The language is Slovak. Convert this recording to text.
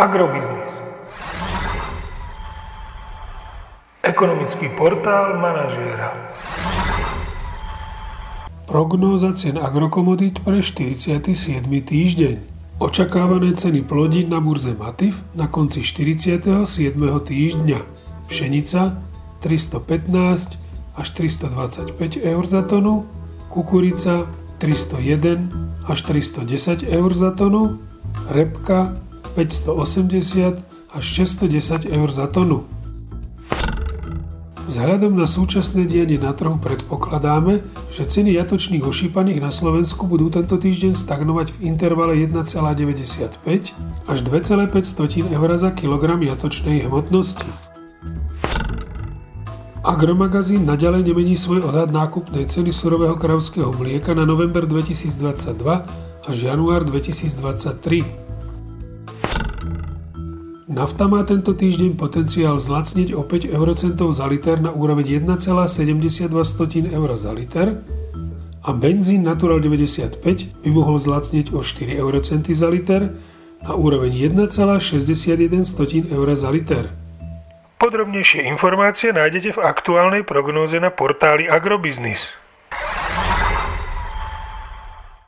Agrobiznis. Ekonomický portál manažéra. Prognóza cien agrokomodít pre 47. týždeň. Očakávané ceny plodín na burze Matif na konci 47. týždňa. Pšenica 315 až 325 eur za tonu, kukurica 301 až 310 eur za tonu, repka 580 až 610 eur za tonu. Vzhľadom na súčasné dianie na trhu predpokladáme, že ceny jatočných ošípaných na Slovensku budú tento týždeň stagnovať v intervale 1,95 až 2,5 eur za kilogram jatočnej hmotnosti. Agromagazín naďalej nemení svoj odhad nákupnej ceny surového kravského mlieka na november 2022 až január 2023. Nafta má tento týždeň potenciál zlacniť o 5 eurocentov za liter na úroveň 1,72 eur za liter a benzín Natural 95 by mohol zlacniť o 4 eurocenty za liter na úroveň 1,61 eur za liter. Podrobnejšie informácie nájdete v aktuálnej prognóze na portáli Agrobiznis.